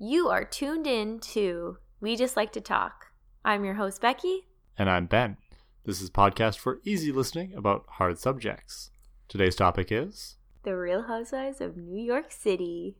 You are tuned in to We Just Like to Talk. I'm your host, Becky. And I'm Ben. This is a podcast for easy listening about hard subjects. Today's topic is The Real Housewives of New York City.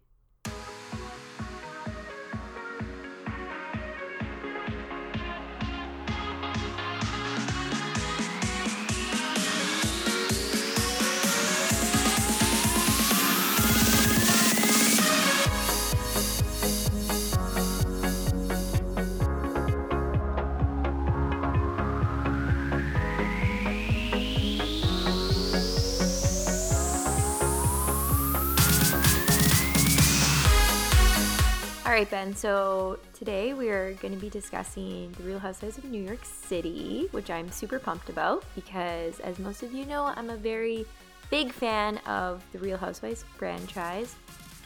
Right, Ben. So today we are going to be discussing The Real Housewives of New York City, which I'm super pumped about because, as most of you know, I'm a very big fan of The Real Housewives franchise.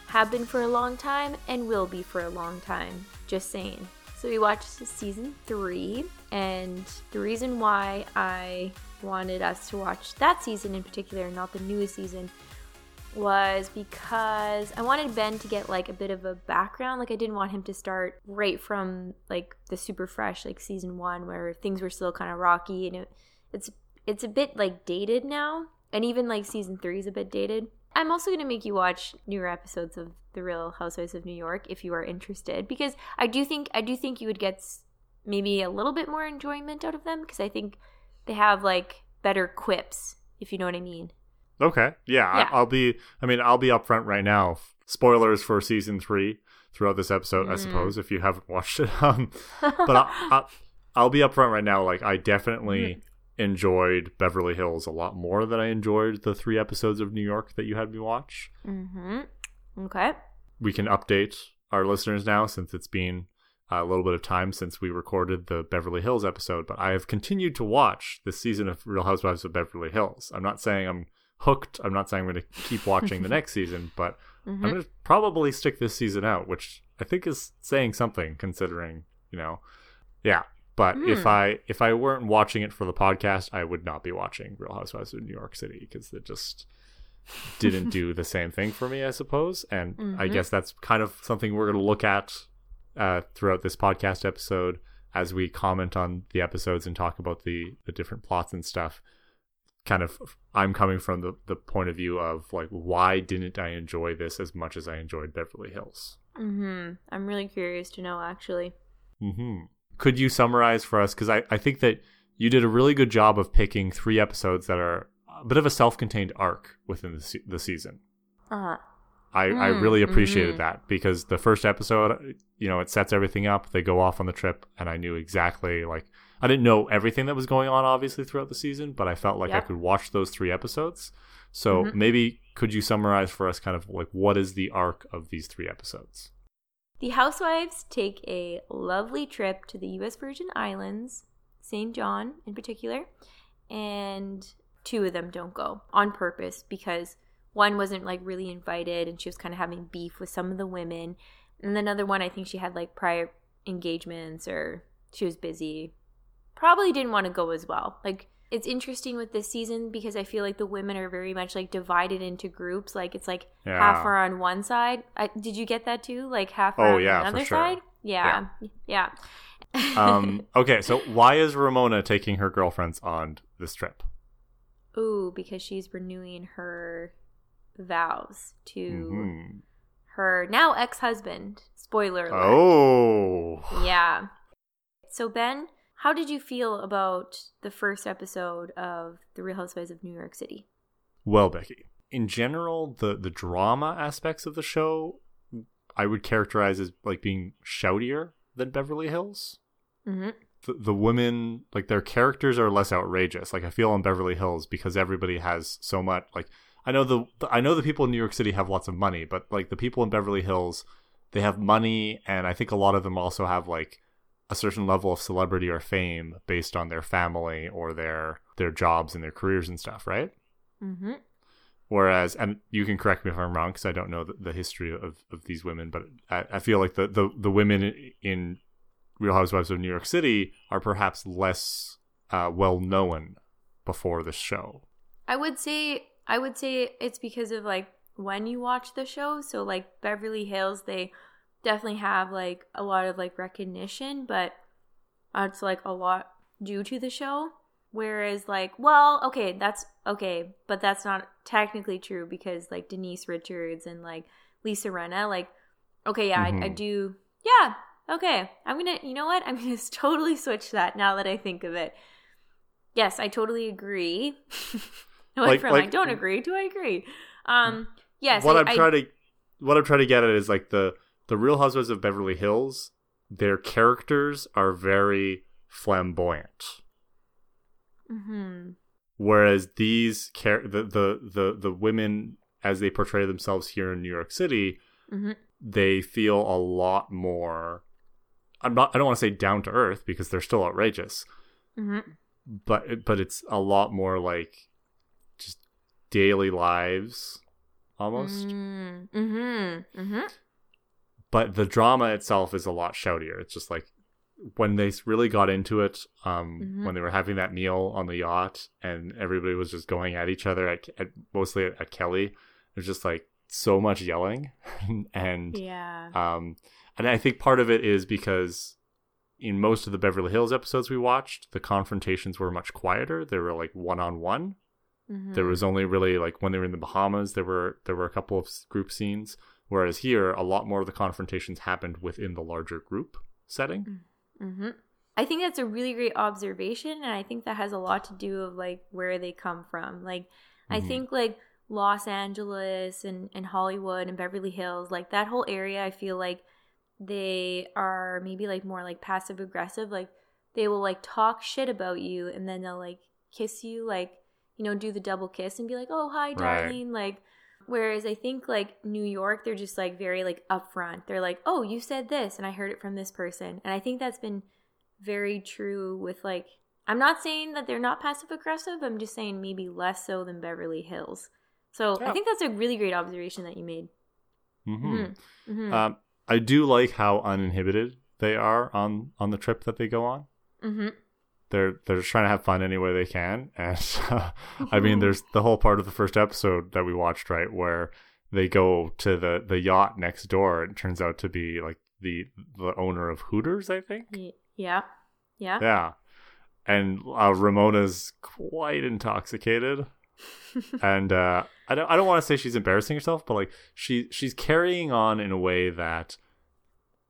Have been for a long time and will be for a long time. Just saying. So we watched season three, and the reason why I wanted us to watch that season in particular, not the newest season, was because I wanted Ben to get like a bit of a background. Like I didn't want him to start right from like the super fresh like season 1 where things were still kind of rocky and it, it's it's a bit like dated now. And even like season 3 is a bit dated. I'm also going to make you watch newer episodes of The Real Housewives of New York if you are interested because I do think I do think you would get maybe a little bit more enjoyment out of them because I think they have like better quips if you know what I mean. Okay. Yeah, Yeah. I, I'll be. I mean, I'll be upfront right now. Spoilers for season three throughout this episode, I Mm. suppose, if you haven't watched it. Um, but I'll, I'll, I'll be upfront right now. Like, I definitely Mm. enjoyed Beverly Hills a lot more than I enjoyed the three episodes of New York that you had me watch. Mhm. Okay. We can update our listeners now since it's been a little bit of time since we recorded the Beverly Hills episode. But I have continued to watch this season of Real Housewives of Beverly Hills. I'm not saying I'm hooked. I'm not saying I'm going to keep watching the next season, but Mhm. I'm going to probably stick this season out, which I think is saying something considering, you know, yeah. But if Hmm. I if I weren't watching it for the podcast, I would not be watching Real Housewives of New York City because it just didn't do the same thing for me, I suppose. And I Mhm. guess that's kind of something we're going to look at uh, throughout this podcast episode as we comment on the episodes and talk about the the different plots and stuff kind of i'm coming from the, the point of view of like why didn't i enjoy this as much as i enjoyed beverly hills Mm-hmm. I'm really curious to know actually. Mm-hmm. could you summarize for us because I, I think that you did a really good job of picking three episodes that are a bit of a self-contained arc within the, se- the season Uh-huh. I, I Mm, really appreciated mhm. that because the first episode, you know, it sets everything up. They go off on the trip, and I knew exactly like I didn't know everything that was going on, obviously throughout the season, but I felt like I could watch those three episodes. So Mhm. maybe could you summarize for us, kind of like what is the arc of these three episodes? The housewives take a lovely trip to the US Virgin Islands, St. John in particular, and two of them don't go on purpose because one wasn't like really invited and she was kind of having beef with some of the women. And another one, I think she had like prior engagements or she was busy. Probably didn't want to go as well. Like, it's interesting with this season because I feel like the women are very much like divided into groups. Like, it's like half are on one side. I, did you get that too? Like half Oh, are on yeah, for another sure. side? Yeah. Yeah. Um, okay, so why is Ramona taking her girlfriends on this trip? Ooh, because she's renewing her vows to Mhm. her now ex husband. Spoiler alert. Oh, Yeah. So, Ben, how did you feel about the first episode of The Real Housewives of New York City? Well, Becky, in general, the the drama aspects of the show, I would characterize as like being shoutier than Beverly Hills. Mm-hmm. The, the women, like their characters, are less outrageous. Like I feel on Beverly Hills because everybody has so much. Like I know the I know the people in New York City have lots of money, but like the people in Beverly Hills, they have money, and I think a lot of them also have like a certain level of celebrity or fame based on their family or their their jobs and their careers and stuff, right? Mm-hmm. Whereas, and you can correct me if I'm wrong because I don't know the, the history of, of these women, but I, I feel like the, the, the women in Real Housewives of New York City are perhaps less uh, well known before the show. I would say I would say it's because of like when you watch the show. So like Beverly Hills, they definitely have like a lot of like recognition, but it's like a lot due to the show. Whereas, like, well, okay, that's okay, but that's not technically true because, like, Denise Richards and, like, Lisa Rinna, like, okay, yeah, Mhm. I, I do, yeah, okay, I'm gonna, you know what? I'm gonna totally switch that now that I think of it. Yes, I totally agree. Like- from like- I don't agree Do I agree. Um, yes, what I, I'm I- trying to what I'm trying to get at is like the the Real Housewives of Beverly Hills. Their characters are very flamboyant, Mm-hmm. whereas these char- the, the the the women as they portray themselves here in New York City, Mhm. they feel a lot more. I'm not. I don't want to say down to earth because they're still outrageous, Mhm. but but it's a lot more like just daily lives almost. Mm, Mhm. Mhm. But the drama itself is a lot shoutier. It's just like when they really got into it, um, Mhm. when they were having that meal on the yacht and everybody was just going at each other, at, at mostly at, at Kelly. There's just like so much yelling, and Yeah. um, and I think part of it is because in most of the Beverly Hills episodes we watched, the confrontations were much quieter. They were like one on one. There Mhm. was only really like when they were in the Bahamas, there were there were a couple of group scenes. Whereas here, a lot more of the confrontations happened within the larger group setting. hmm I think that's a really great observation, and I think that has a lot to do of like where they come from. Like, I Mhm. think like Los Angeles and and Hollywood and Beverly Hills, like that whole area, I feel like they are maybe like more like passive aggressive. Like they will like talk shit about you, and then they'll like kiss you, like you know, do the double kiss and be like, "Oh, hi, Right. darling," like. Whereas I think like New York, they're just like very like upfront. They're like, "Oh, you said this, and I heard it from this person," and I think that's been very true with like. I'm not saying that they're not passive aggressive. I'm just saying maybe less so than Beverly Hills. So I think that's a really great observation that you made. hmm hmm Um, I do like how uninhibited they are on on the trip that they go on. hmm They're they're just trying to have fun any way they can, and I mean, there's the whole part of the first episode that we watched, right, where they go to the the yacht next door. and It turns out to be like the the owner of Hooters, I think. Yeah. Yeah. Yeah. And uh, Ramona's quite intoxicated. and uh, I don't I don't want to say she's embarrassing herself, but like she she's carrying on in a way that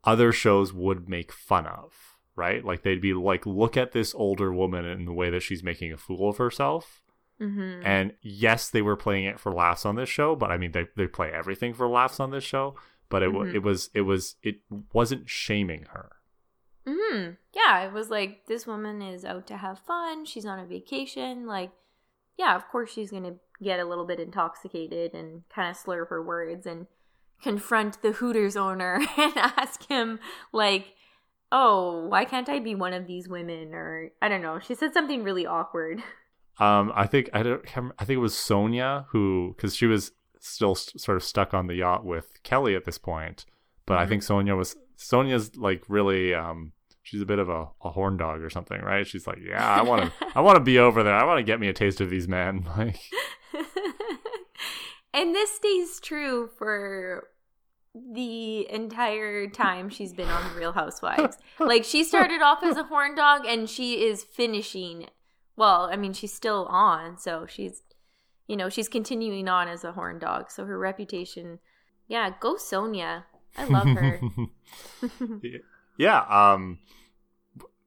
other shows would make fun of, right? Like they'd be like, look at this older woman in the way that she's making a fool of herself. hmm And yes, they were playing it for laughs on this show, but I mean they they play everything for laughs on this show. But it Mhm. it was it was it wasn't shaming her. hmm Yeah, it was like this woman is out to have fun. She's on a vacation. Like, yeah, of course she's gonna get a little bit intoxicated and kind of slur her words and confront the Hooters owner and ask him like, "Oh, why can't I be one of these women?" Or I don't know. She said something really awkward. Um, I think I don't. I think it was Sonja who, because she was still st- sort of stuck on the yacht with Kelly at this point. But I Mhm. think Sonja was Sonja's like really. Um, she's a bit of a, a horn dog or something, right? She's like, yeah, I want to, I want to be over there. I want to get me a taste of these men. Like, and this stays true for the entire time she's been on Real Housewives. like she started off as a horn dog and she is finishing well, I mean she's still on, so she's you know, she's continuing on as a horn dog. So her reputation yeah, go Sonja. I love her. yeah. Um,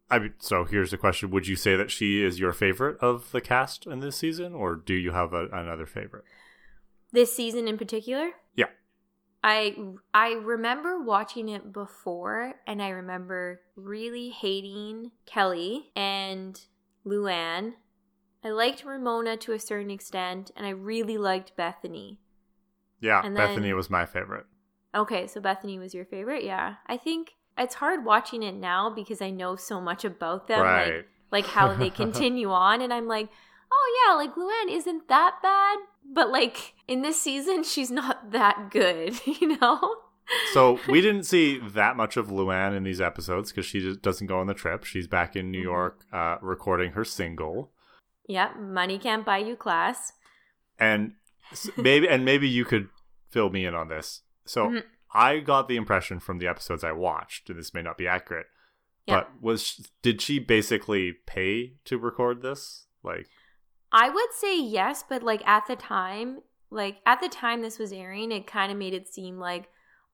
I mean, so here's the question: Would you say that she is your favorite of the cast in this season, or do you have a, another favorite? this season in particular? Yeah. I I remember watching it before and I remember really hating Kelly and Luann. I liked Ramona to a certain extent and I really liked Bethenny. Yeah, Bethenny was my favorite. Okay, so Bethenny was your favorite? Yeah. I think it's hard watching it now because I know so much about them like like how they continue on and I'm like, "Oh yeah, like Luann isn't that bad." But like in this season she's not that good, you know? so we didn't see that much of Luann in these episodes because she just doesn't go on the trip. She's back in New Mhm. York uh, recording her single, Yeah, money can't buy you class. and maybe and maybe you could fill me in on this. So Mhm. I got the impression from the episodes I watched, and this may not be accurate, Yeah. but was did she basically pay to record this? Like, I would say yes, but like at the time, like at the time this was airing, it kind of made it seem like,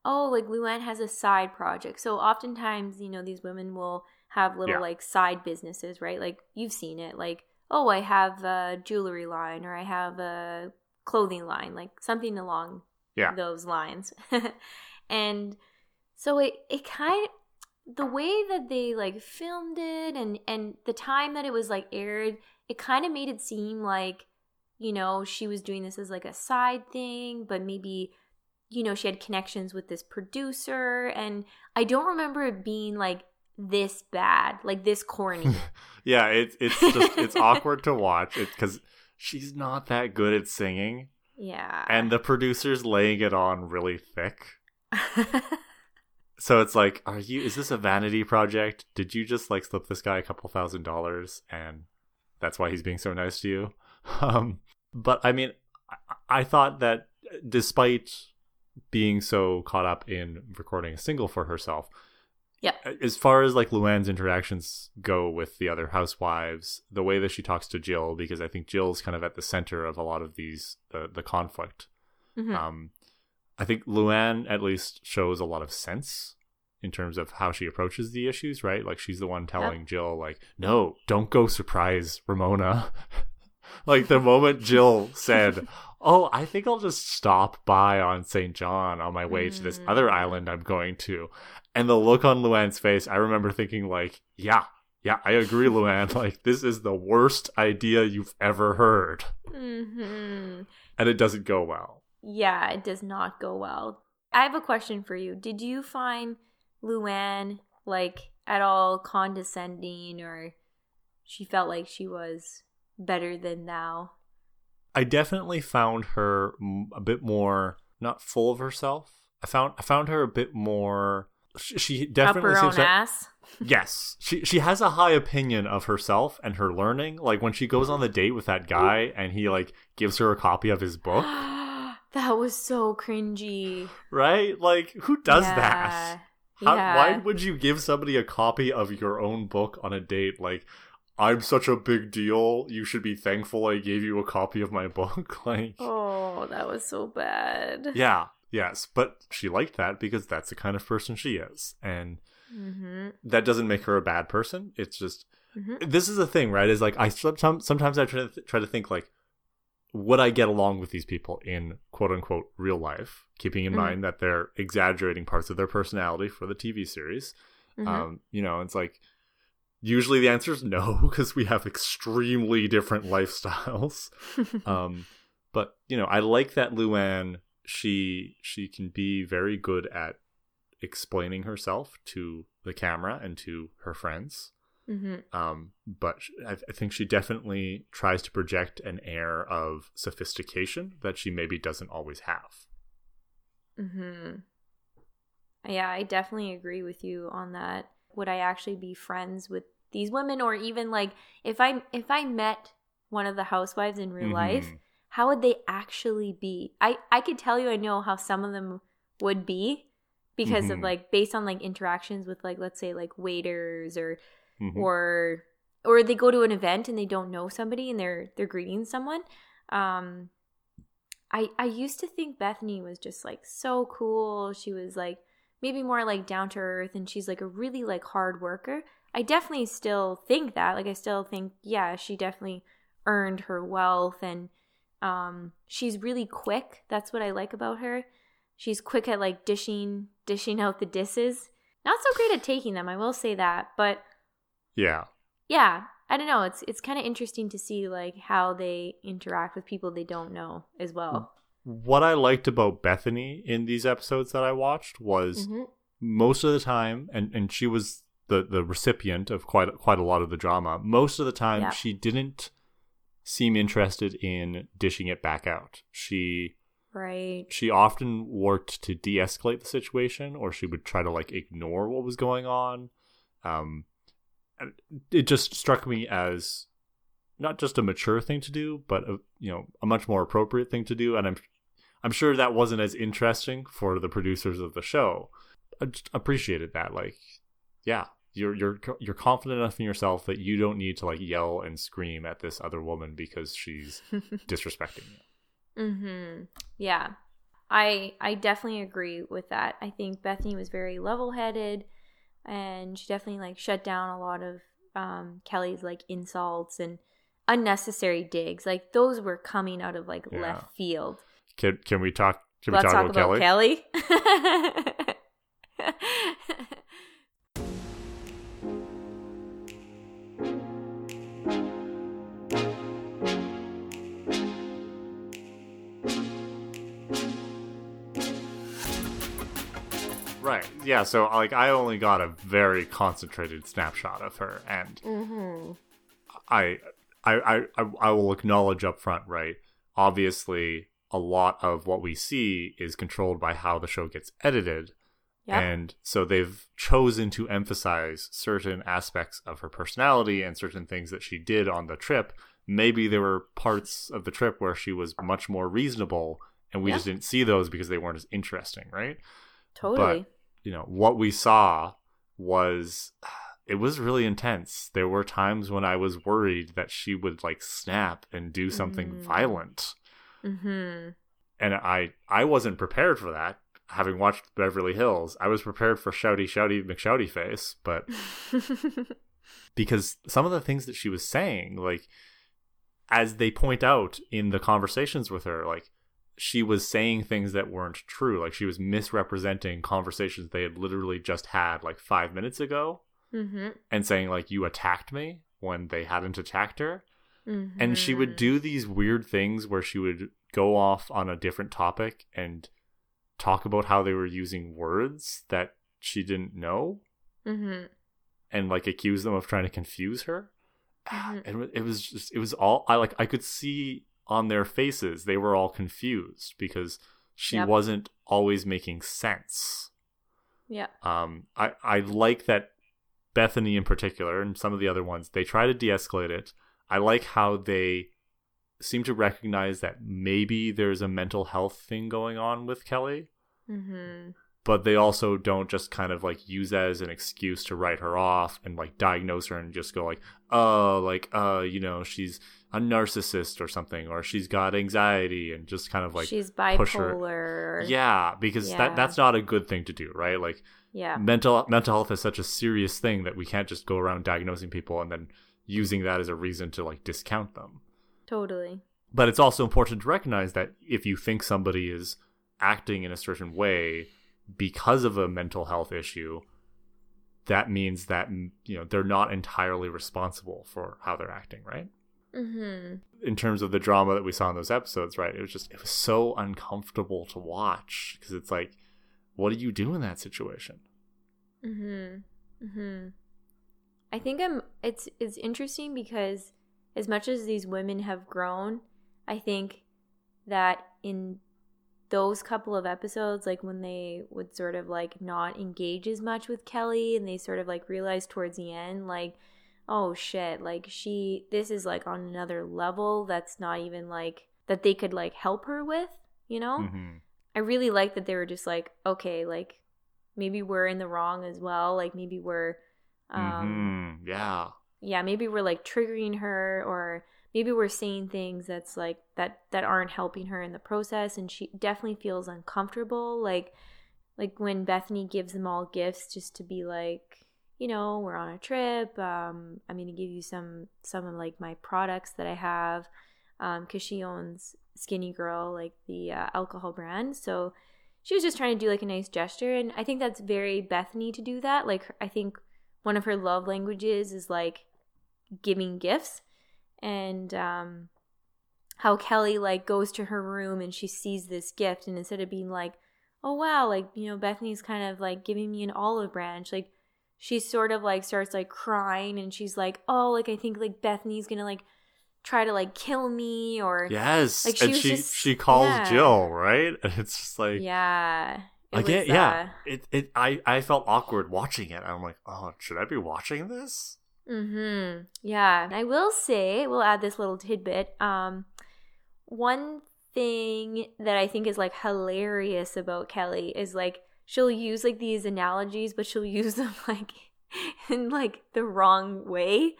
oh, like Luann has a side project. So oftentimes, you know, these women will have little Yeah. like side businesses, right? Like you've seen it, like, oh, I have a jewelry line or I have a clothing line, like something along Yeah. those lines. and so it it kind the way that they like filmed it and and the time that it was like aired it kind of made it seem like you know she was doing this as like a side thing but maybe you know she had connections with this producer and i don't remember it being like this bad like this corny yeah, it's it's just it's awkward to watch it because she's not that good at singing, yeah and the producer's laying it on really thick. So it's like, are you? Is this a vanity project? Did you just like slip this guy a couple thousand dollars, and that's why he's being so nice to you? Um, but I mean, I, I thought that despite being so caught up in recording a single for herself, Yeah. as far as like Luann's interactions go with the other housewives, the way that she talks to Jill, because I think Jill's kind of at the center of a lot of these the the conflict. Mhm. Um, I think Luann at least shows a lot of sense in terms of how she approaches the issues, right? Like she's the one telling Jill, like, no, don't go surprise Ramona. like the moment Jill said, Oh, I think I'll just stop by on St. John on my way to this other Mm. island I'm going to. And the look on Luann's face, I remember thinking, like, yeah, yeah, I agree, Luann. Like, this is the worst idea you've ever heard. Mhm. And it doesn't go well. Yeah, it does not go well. I have a question for you. Did you find Luann like at all condescending or she felt like she was better than thou? I definitely found her a bit more not full of herself. I found I found her a bit more. She, she definitely seems to, ass? yes. She she has a high opinion of herself and her learning. Like when she goes on the date with that guy and he like gives her a copy of his book, that was so cringy. right? Like who does that? How, yeah. Why would you give somebody a copy of your own book on a date? Like, I'm such a big deal. You should be thankful I gave you a copy of my book. like, Oh, that was so bad. Yeah, yes, but she liked that because that's the kind of person she is, and Mm-hmm. that doesn't make her a bad person. It's just Mhm. this is the thing, right? Is like I sometimes sometimes I try to th- try to think like, would I get along with these people in quote unquote real life, keeping in Mhm. mind that they're exaggerating parts of their personality for the TV series. Mhm. Um, you know, it's like usually the answer is no because we have extremely different lifestyles um but you know i like that luann she she can be very good at explaining herself to the camera and to her friends mm-hmm. um but I, I think she definitely tries to project an air of sophistication that she maybe doesn't always have Mm-hmm. Yeah, I definitely agree with you on that. Would I actually be friends with these women or even like if I if I met one of the housewives in real life, Mhm. how would they actually be? I I could tell you I know how some of them would be because of Mhm. like based on like interactions with like let's say like waiters or Mhm. or or they go to an event and they don't know somebody and they're they're greeting someone. Um i i used to think bethenny was just like so cool. She was like maybe more like down to earth and she's like a really like hard worker. I definitely still think that. Like i still think yeah she definitely earned her wealth and um she's really quick. That's what i like about her. She's quick at like dishing dishing out the disses. Not so great at taking them i will say that but yeah. Yeah i don't know it's it's kind of interesting to see like how they interact with people they don't know as well. What i liked about bethenny in these episodes that i watched was Mhm. most of the time and and she was the the recipient of quite quite a lot of the drama most of the time Yeah. she didn't seem interested in dishing it back out. She right. she often worked to de-escalate the situation or she would try to like ignore what was going on. Um it just struck me as not just a mature thing to do but a, you know a much more appropriate thing to do and i'm I'm sure that wasn't as interesting for the producers of the show. I just appreciated that. Like, yeah, you're you're you're confident enough in yourself that you don't need to like yell and scream at this other woman because she's disrespecting you. Mhm. Yeah. I I definitely agree with that. I think Bethenny was very level-headed and she definitely like shut down a lot of um Kelly's like insults and unnecessary digs. Like those were coming out of like Yeah. left field. Can can we talk? Can Let's we talk, talk about, about Kelly? Kelly. Yeah. So like, I only got a very concentrated snapshot of her, and mm-hmm. I, I, I, I will acknowledge up front, right? Obviously, a lot of what we see is controlled by how the show gets edited. Yeah. And so they've chosen to emphasize certain aspects of her personality and certain things that she did on the trip. Maybe there were parts of the trip where she was much more reasonable, and we Yeah. just didn't see those because they weren't as interesting, right? Totally. You know what we saw was it was really intense there were times when i was worried that she would like snap and do something Mm. violent mm-hmm. and i i wasn't prepared for that having watched beverly hills i was prepared for shouty shouty mcshouty face but because some of the things that she was saying like as they point out in the conversations with her like she was saying things that weren't true like she was misrepresenting conversations they had literally just had like 5 minutes ago mm-hmm. and saying like you attacked me when they hadn't attacked her Mm-hmm. and she would do these weird things where she would go off on a different topic and talk about how they were using words that she didn't know Mm-hmm. and like accuse them of trying to confuse her Mhm. and it was just it was all i like i could see on their faces they were all confused because she Yep. wasn't always making sense Yeah. um i i like that bethenny in particular and some of the other ones they try to de-escalate it i like how they seem to recognize that maybe there's a mental health thing going on with kelly Mm-hmm. but they also don't just kind of like use that as an excuse to write her off and like diagnose her and just go like oh like uh you know she's a narcissist or something or she's got anxiety and just kind of like she's bipolar. yeah because Yeah. that that's not a good thing to do right like Yeah. mental mental health is such a serious thing that we can't just go around diagnosing people and then using that as a reason to like discount them Totally. but it's also important to recognize that if you think somebody is acting in a certain way because of a mental health issue that means that you know they're not entirely responsible for how they're acting right Mm-hmm. in terms of the drama that we saw in those episodes right it was just it was so uncomfortable to watch because it's like what do you do in that situation Mm-hmm. Mm-hmm. I think I'm it's it's interesting because as much as these women have grown, I think that in those couple of episodes, like when they would sort of like not engage as much with Kelly and they sort of like realized towards the end, like, oh shit, like she this is like on another level that's not even like that they could like help her with, you know? mm-hmm. I really like that they were just like, okay, like maybe we're in the wrong as well. Like maybe we're, um, hmm yeah yeah, maybe we're like triggering her, or maybe we're saying things that's like that that aren't helping her in the process, and she definitely feels uncomfortable. Like, like when Bethenny gives them all gifts just to be like, you know, we're on a trip. Um, I'm gonna give you some some of like my products that I have, um, because she owns Skinnygirl, like the uh, alcohol brand. So she was just trying to do like a nice gesture, and I think that's very Bethenny to do that. Like, I think one of her love languages is like giving gifts, and um, how Kelly like goes to her room and she sees this gift, and instead of being like, oh wow, like you know Bethenny's kind of like giving me an olive branch, like she sort of like starts like crying, and she's like, oh, like I think like Bethenny's gonna like try to like kill me or yes Like, she and she just- she calls yeah. jill right and it's just like yeah. It Again, was, yeah. uh, It it I I felt awkward watching it. I'm like, oh, should I be watching this? Mm-hmm. Yeah. And I will say, we'll add this little tidbit. Um, one thing that I think is like hilarious about Kelly is like she'll use like these analogies, but she'll use them like in like the wrong way.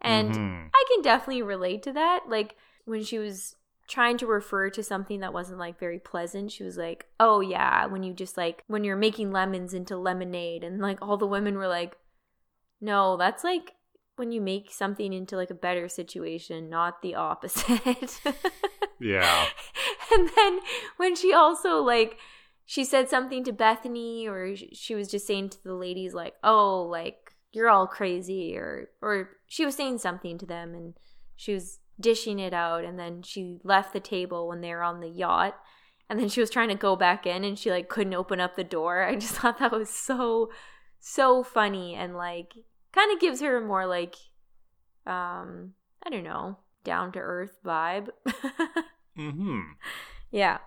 And Mhm. I can definitely relate to that. Like when she was trying to refer to something that wasn't like very pleasant, she was like, "Oh yeah, when you just like when you're making lemons into lemonade." And like all the women were like, "No, that's like when you make something into like a better situation, not the opposite." Yeah. and then when she also like she said something to Bethenny or she was just saying to the ladies like, "Oh, like you're all crazy," or or she was saying something to them and she was dishing it out and then she left the table when they were on the yacht and then she was trying to go back in and she like couldn't open up the door. I just thought that was so so funny and like kind of gives her a more like um I don't know, down to earth vibe. hmm Yeah.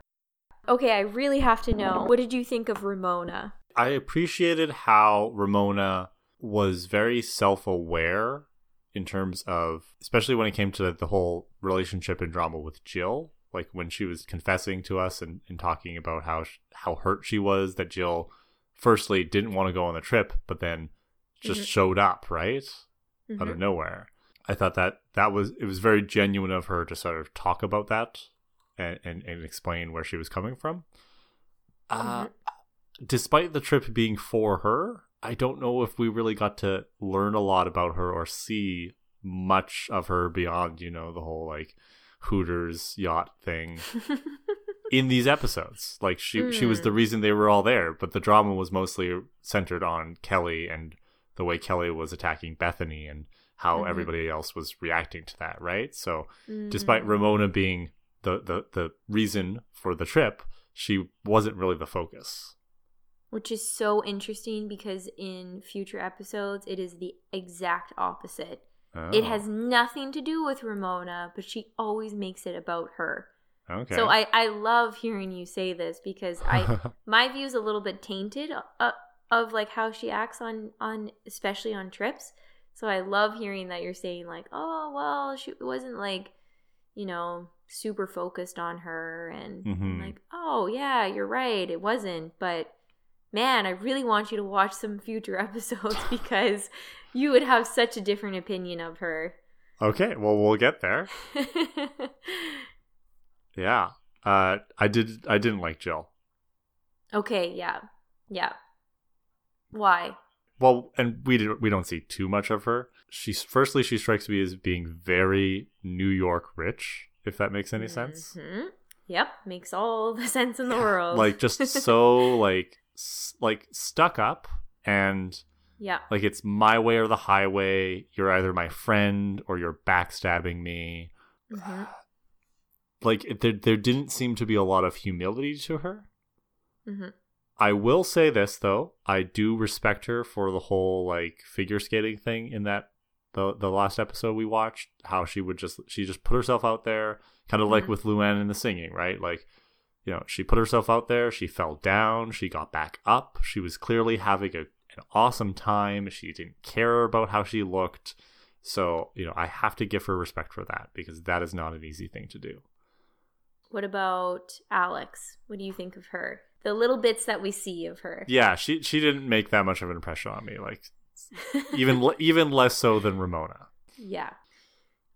Okay, I really have to know. What did you think of Ramona? I appreciated how Ramona was very self aware in terms of, especially when it came to the whole relationship and drama with Jill. Like when she was confessing to us and, and talking about how sh- how hurt she was that Jill, firstly, didn't want to go on the trip, but then just Mhm. showed up, right? out of Mhm. nowhere. I thought that that was it was very genuine of her to sort of talk about that and and, and explain where she was coming from. Uh, despite the trip being for her, I don't know if we really got to learn a lot about her or see much of her beyond you know the whole like Hooters yacht thing in these episodes. Like she she was Mm. the reason they were all there, but the drama was mostly centered on Kelly and the way Kelly was attacking Bethenny and how Mhm. everybody else was reacting to that, right? So despite Mm. Ramona being the, the the reason for the trip, she wasn't really the focus. Which is so interesting because in future episodes, it is the exact opposite. It Oh, has nothing to do with Ramona, but she always makes it about her. okay. So I, I love hearing you say this because I my view is a little bit tainted uh, of like how she acts on on especially on trips. So I love hearing that you're saying like, oh well, she wasn't like, you know, super focused on her, and I'm Mhm. like, oh yeah, you're right, it wasn't. But man, I really want you to watch some future episodes because you would have such a different opinion of her. okay, well we'll get there. Yeah. Uh I did I didn't like Jill. okay, yeah, yeah. Why? Well, and we did, we don't see too much of her. She's firstly she strikes me as being very New York rich, if that makes any sense. Mhm. Yep, makes all the sense in the world. Like just so like s- like stuck up and yeah, like it's my way or the highway. You're either my friend or you're backstabbing me. Mhm. Like it- there there didn't seem to be a lot of humility to her. Mhm. I will say this though, I do respect her for the whole like figure skating thing in that the the last episode we watched, how she would just she just put herself out there, kind of like Mhm. with Luann in the singing, right? Like, you know, she put herself out there, she fell down, she got back up, she was clearly having a, an awesome time, she didn't care about how she looked. So, you know, I have to give her respect for that because that is not an easy thing to do. what about Alex? What do you think of her? The little bits that we see of her. Yeah, she she didn't make that much of an impression on me. Like even even less so than Ramona. yeah,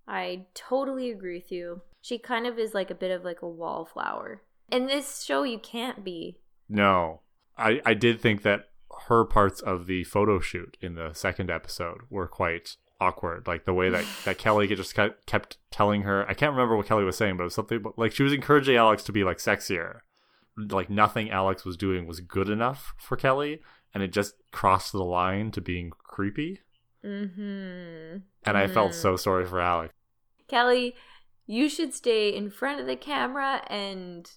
I totally agree with you. She kind of is like a bit of like a wallflower. In this show, you can't be. No, I I did think that her parts of the photo shoot in the second episode were quite awkward. Like the way that that Kelly just kept kept telling her. I can't remember what Kelly was saying, but it was something but like she was encouraging Alex to be like sexier. Like nothing Alex was doing was good enough for Kelly, and it just crossed the line to being creepy. Mm-hmm. And I felt so sorry for Alex. Kelly, you should stay in front of the camera and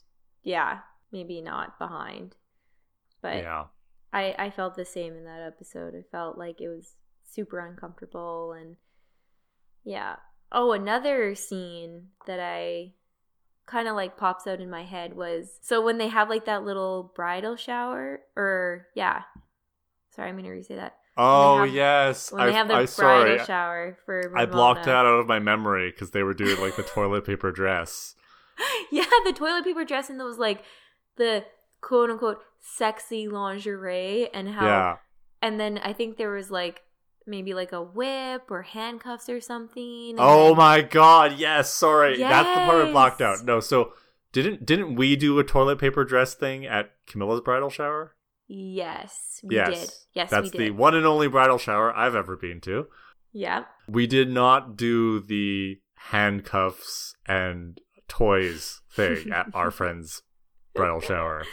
yeah, maybe not behind. But Yeah. I I felt the same in that episode. I felt like it was super uncomfortable and yeah. Oh, another scene that I kind of like pops out in my head was so when they have like that little bridal shower or yeah. Sorry, I'm going to re-say that. Oh have- yes, When they I, have their I bridal sorry. shower for I blocked that out of my memory because they were doing like the toilet paper dress. yeah, the toilet paper dress and those like the quote unquote sexy lingerie and how yeah. and then I think there was like maybe like a whip or handcuffs or something. Oh then- my god, yes, sorry. That's the part I blocked out. No, so didn't didn't we do a toilet paper dress thing at Camilla's bridal shower? Yes, we yes. did. Yes, That's the one and only bridal shower I've ever been to. yeah. We did not do the handcuffs and toys thing at our friend's bridal shower.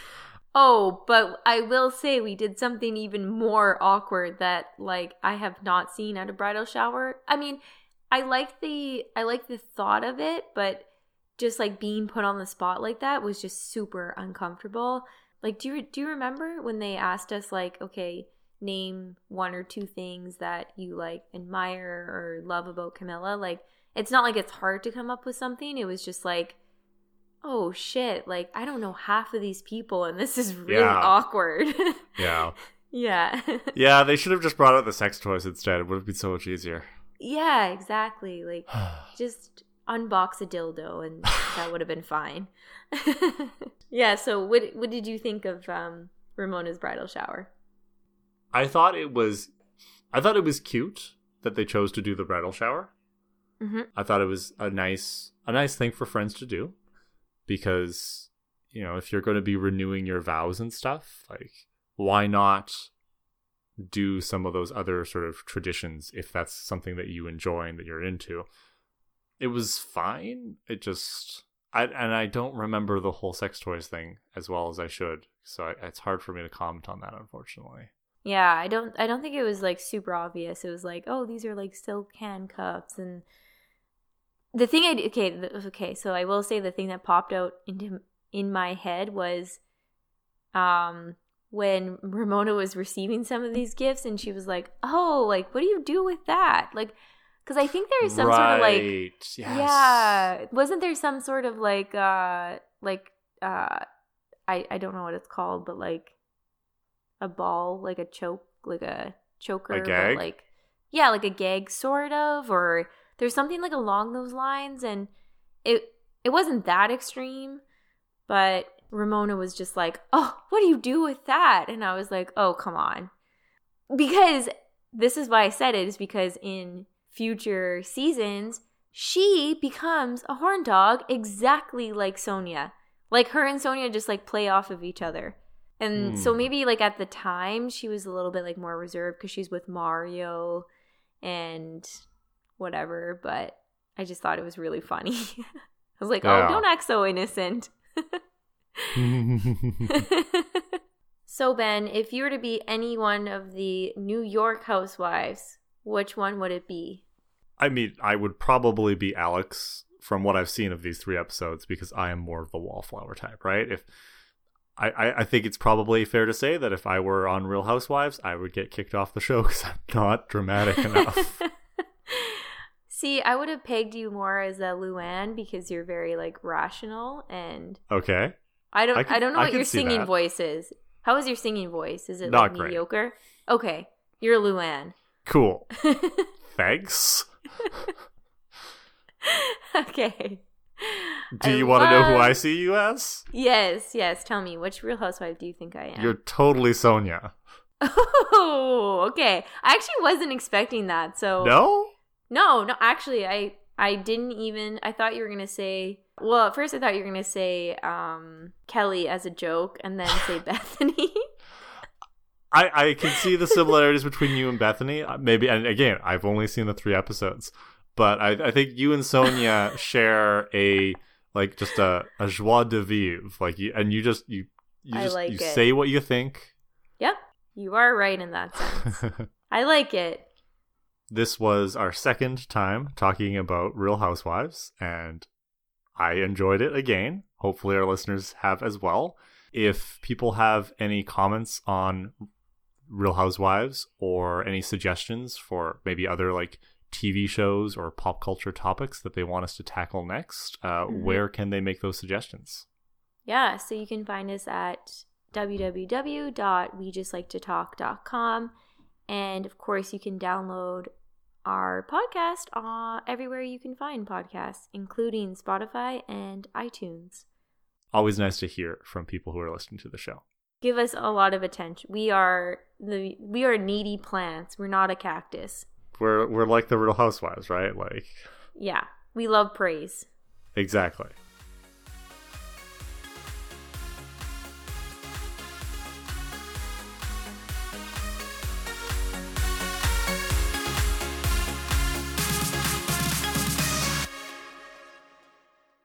Oh, but I will say we did something even more awkward that like I have not seen at a bridal shower. I mean, I like the I like the thought of it, but just like being put on the spot like that was just super uncomfortable. Like do you do you remember when they asked us like, okay, name one or two things that you like admire or love about Camilla? Like it's not like it's hard to come up with something. It was just like oh shit, like I don't know half of these people and this is really Yeah. awkward. Yeah. yeah. Yeah, they should have just brought out the sex toys instead. It would have been so much easier. yeah, exactly. Like just unbox a dildo and that would have been fine. yeah, so what what did you think of um Ramona's bridal shower? I thought it was I thought it was cute that they chose to do the bridal shower. Mhm. I thought it was a nice a nice thing for friends to do because you know, if you're going to be renewing your vows and stuff, like why not do some of those other sort of traditions if that's something that you enjoy and that you're into. It was fine. It just I and I don't remember the whole sex toys thing as well as I should. So I, it's hard for me to comment on that unfortunately. Yeah, I don't I don't think it was like super obvious. It was like, oh, these are like silk handcuffs and the thing I okay, th- okay, so I will say the thing that popped out into in my head was um when Ramona was receiving some of these gifts and she was like, "Oh, like what do you do with that?" Like cuz I think there is some sort of like Right, yes. yeah, wasn't there some sort of like uh like uh I I don't know what it's called, but like a ball, like a choke, like a choker, gag? like yeah, like a gag sort of, or there's something like along those lines, and it it wasn't that extreme, but Ramona was just like, "Oh, what do you do with that?" And I was like, "Oh, come on," because this is why I said it is because in future seasons she becomes a horn dog exactly like Sonja. Like her and Sonja just like play off of each other. And so Hmm. maybe like at the time she was a little bit like more reserved because she's with Mario and whatever, but I just thought it was really funny. I was like, Yeah. oh, don't act so innocent. so, Ben, if you were to be any one of the New York housewives, which one would it be? I mean, I would probably be Alex from what I've seen of these three episodes because I am more of the wallflower type, right? If I, I, I think it's probably fair to say that if I were on Real Housewives, I would get kicked off the show because I'm not dramatic enough. See, I would have pegged you more as a Luann because you're very like rational and okay, I don't I I, don't know I what your singing that. voice is. How is your singing voice? Is it Not like great. mediocre? Okay. You're Luann. Cool. Thanks. okay. Do I you want to know who I see you as? Yes, yes. Tell me, which real housewife do you think I am? You're totally Sonja. Oh, okay. I actually wasn't expecting that. So No? No, no, actually I I didn't even I thought you were gonna say well, at first I thought you were gonna say um Kelly as a joke and then say Bethenny. I, I can see the similarities between you and Bethenny. Uh, Maybe, and again, I've only seen the three episodes, but I, I think you and Sonja share a like just a, a joie de vivre. Like you, and you just you you just like you it. say what you think. yep. You are right in that sense. I like it. this was our second time talking about Real Housewives, and I enjoyed it again. Hopefully, our listeners have as well. If people have any comments on Real Housewives or any suggestions for maybe other like TV shows or pop culture topics that they want us to tackle next, uh, Mhm. where can they make those suggestions? Yeah, so you can find us at www.wejustlike2talk.com and of course you can download our podcast uh, everywhere you can find podcasts, including Spotify and iTunes. Always nice to hear from people who are listening to the show. Give us a lot of attention. We are the we are needy plants. We're not a cactus. We're we're like the Real Housewives, right? Like Yeah, we love praise. exactly.